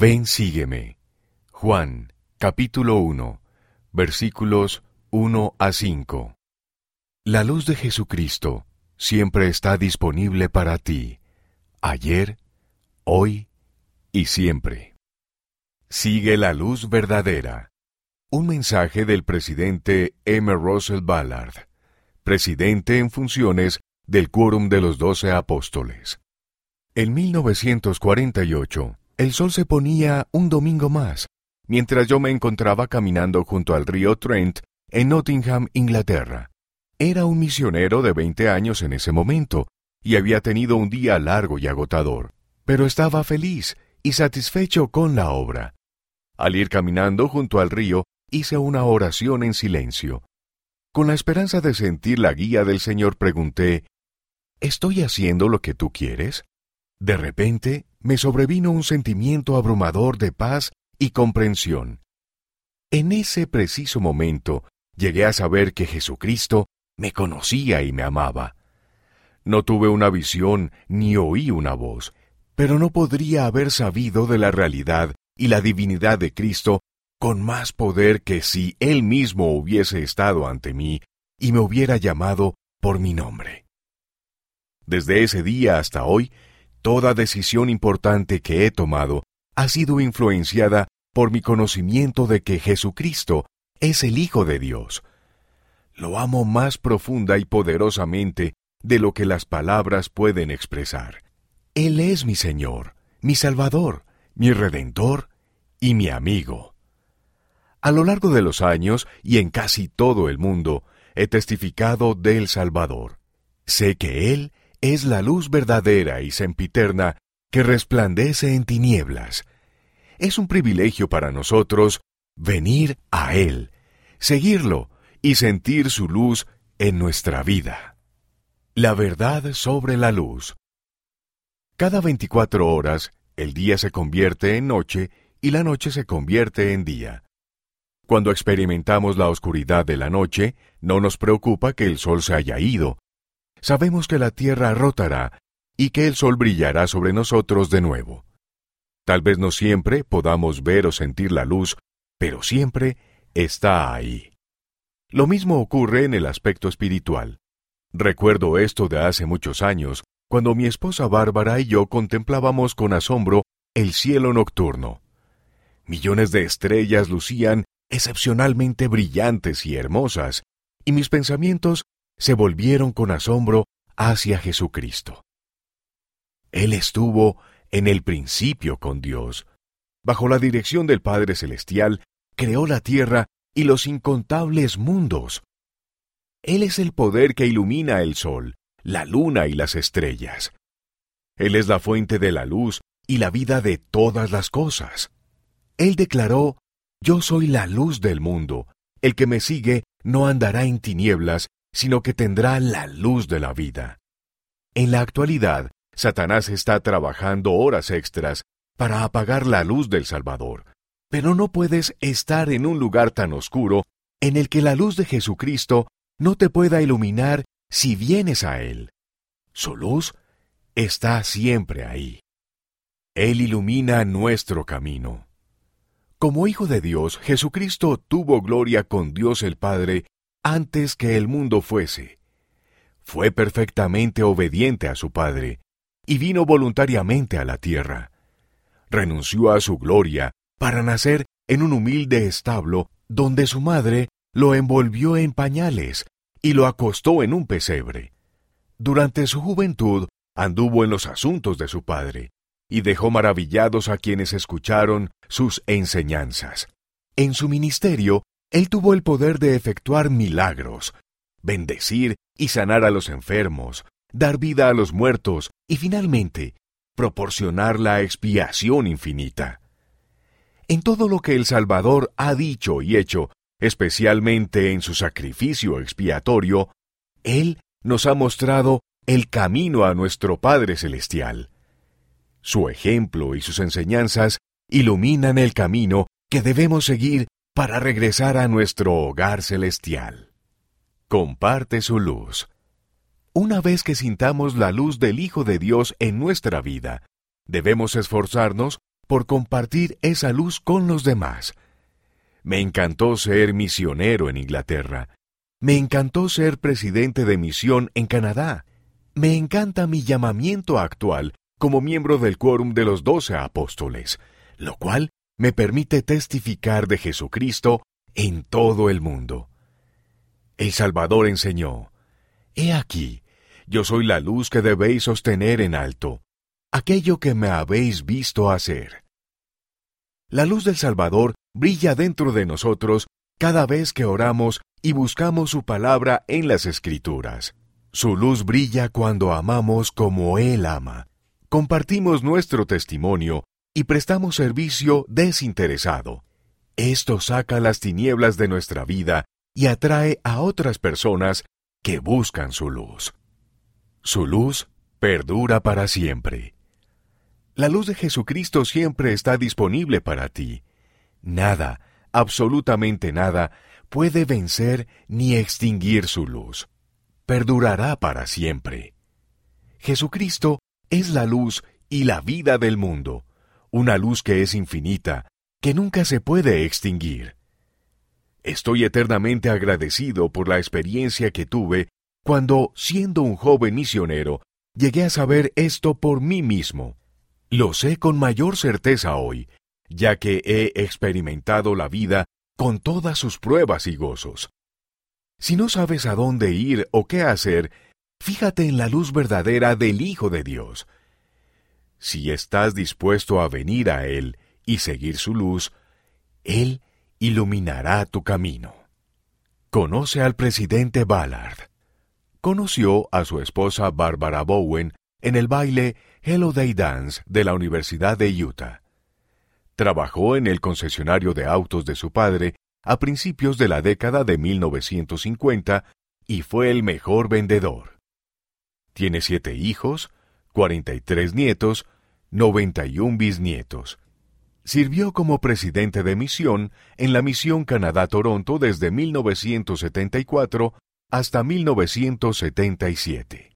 Ven, sígueme. Juan, capítulo 1, versículos 1 a 5. La luz de Jesucristo siempre está disponible para ti, ayer, hoy y siempre. Sigue la luz verdadera. Un mensaje del presidente M. Russell Ballard, presidente en funciones del Quórum de los Doce Apóstoles. En 1948, el sol se ponía un domingo más, mientras yo me encontraba caminando junto al río Trent en Nottingham, Inglaterra. Era un misionero de 20 años en ese momento, y había tenido un día largo y agotador, pero estaba feliz y satisfecho con la obra. Al ir caminando junto al río, hice una oración en silencio. Con la esperanza de sentir la guía del Señor pregunté, ¿Estoy haciendo lo que tú quieres? De repente me sobrevino un sentimiento abrumador de paz y comprensión. En ese preciso momento llegué a saber que Jesucristo me conocía y me amaba. No tuve una visión ni oí una voz, pero no podría haber sabido de la realidad y la divinidad de Cristo con más poder que si Él mismo hubiese estado ante mí y me hubiera llamado por mi nombre. Desde ese día hasta hoy Toda decisión importante que he tomado ha sido influenciada por mi conocimiento de que Jesucristo es el Hijo de Dios. Lo amo más profunda y poderosamente de lo que las palabras pueden expresar. Él es mi Señor, mi Salvador, mi Redentor y mi amigo. A lo largo de los años y en casi todo el mundo, he testificado del Salvador. Sé que Él es la luz verdadera y sempiterna que resplandece en tinieblas. Es un privilegio para nosotros venir a Él, seguirlo y sentir su luz en nuestra vida. La verdad sobre la luz. Cada 24 horas, el día se convierte en noche y la noche se convierte en día. Cuando experimentamos la oscuridad de la noche, no nos preocupa que el sol se haya ido, sabemos que la tierra rotará y que el sol brillará sobre nosotros de nuevo. Tal vez no siempre podamos ver o sentir la luz, pero siempre está ahí. Lo mismo ocurre en el aspecto espiritual. Recuerdo esto de hace muchos años, cuando mi esposa Bárbara y yo contemplábamos con asombro el cielo nocturno. Millones de estrellas lucían excepcionalmente brillantes y hermosas, y mis pensamientos se volvieron con asombro hacia Jesucristo. Él estuvo en el principio con Dios. Bajo la dirección del Padre Celestial, creó la tierra y los incontables mundos. Él es el poder que ilumina el sol, la luna y las estrellas. Él es la fuente de la luz y la vida de todas las cosas. Él declaró, Yo soy la luz del mundo, el que me sigue no andará en tinieblas, sino que tendrá la luz de la vida. En la actualidad, Satanás está trabajando horas extras para apagar la luz del Salvador, pero no puedes estar en un lugar tan oscuro en el que la luz de Jesucristo no te pueda iluminar si vienes a Él. Su luz está siempre ahí. Él ilumina nuestro camino. Como Hijo de Dios, Jesucristo tuvo gloria con Dios el Padre antes que el mundo fuese. Fue perfectamente obediente a su Padre, y vino voluntariamente a la tierra. Renunció a su gloria para nacer en un humilde establo donde su madre lo envolvió en pañales y lo acostó en un pesebre. Durante su juventud anduvo en los asuntos de su padre, y dejó maravillados a quienes escucharon sus enseñanzas. En su ministerio él tuvo el poder de efectuar milagros, bendecir y sanar a los enfermos, dar vida a los muertos y finalmente proporcionar la expiación infinita. En todo lo que el Salvador ha dicho y hecho, especialmente en su sacrificio expiatorio, Él nos ha mostrado el camino a nuestro Padre Celestial. Su ejemplo y sus enseñanzas iluminan el camino que debemos seguir para regresar a nuestro hogar celestial. Comparte su luz. Una vez que sintamos la luz del Hijo de Dios en nuestra vida, debemos esforzarnos por compartir esa luz con los demás. Me encantó ser misionero en Inglaterra. Me encantó ser presidente de misión en Canadá. Me encanta mi llamamiento actual como miembro del quórum de los doce apóstoles, lo cual me permite testificar de Jesucristo en todo el mundo. El Salvador enseñó, He aquí, yo soy la luz que debéis sostener en alto, aquello que me habéis visto hacer. La luz del Salvador brilla dentro de nosotros cada vez que oramos y buscamos su palabra en las Escrituras. Su luz brilla cuando amamos como Él ama. Compartimos nuestro testimonio y prestamos servicio desinteresado. Esto saca las tinieblas de nuestra vida y atrae a otras personas que buscan su luz. Su luz perdura para siempre. La luz de Jesucristo siempre está disponible para ti. Nada, absolutamente nada, puede vencer ni extinguir su luz. Perdurará para siempre. Jesucristo es la luz y la vida del mundo, una luz que es infinita, que nunca se puede extinguir. Estoy eternamente agradecido por la experiencia que tuve cuando, siendo un joven misionero, llegué a saber esto por mí mismo. Lo sé con mayor certeza hoy, ya que he experimentado la vida con todas sus pruebas y gozos. Si no sabes a dónde ir o qué hacer, fíjate en la luz verdadera del Hijo de Dios. Si estás dispuesto a venir a Él y seguir su luz, Él iluminará tu camino. Conoce al presidente Ballard. Conoció a su esposa Barbara Bowen en el baile Hello Day Dance de la Universidad de Utah. Trabajó en el concesionario de autos de su padre a principios de la década de 1950 y fue el mejor vendedor. Tiene siete hijos, 43 nietos, 91 bisnietos. Sirvió como presidente de misión en la misión Canadá-Toronto desde 1974 hasta 1977.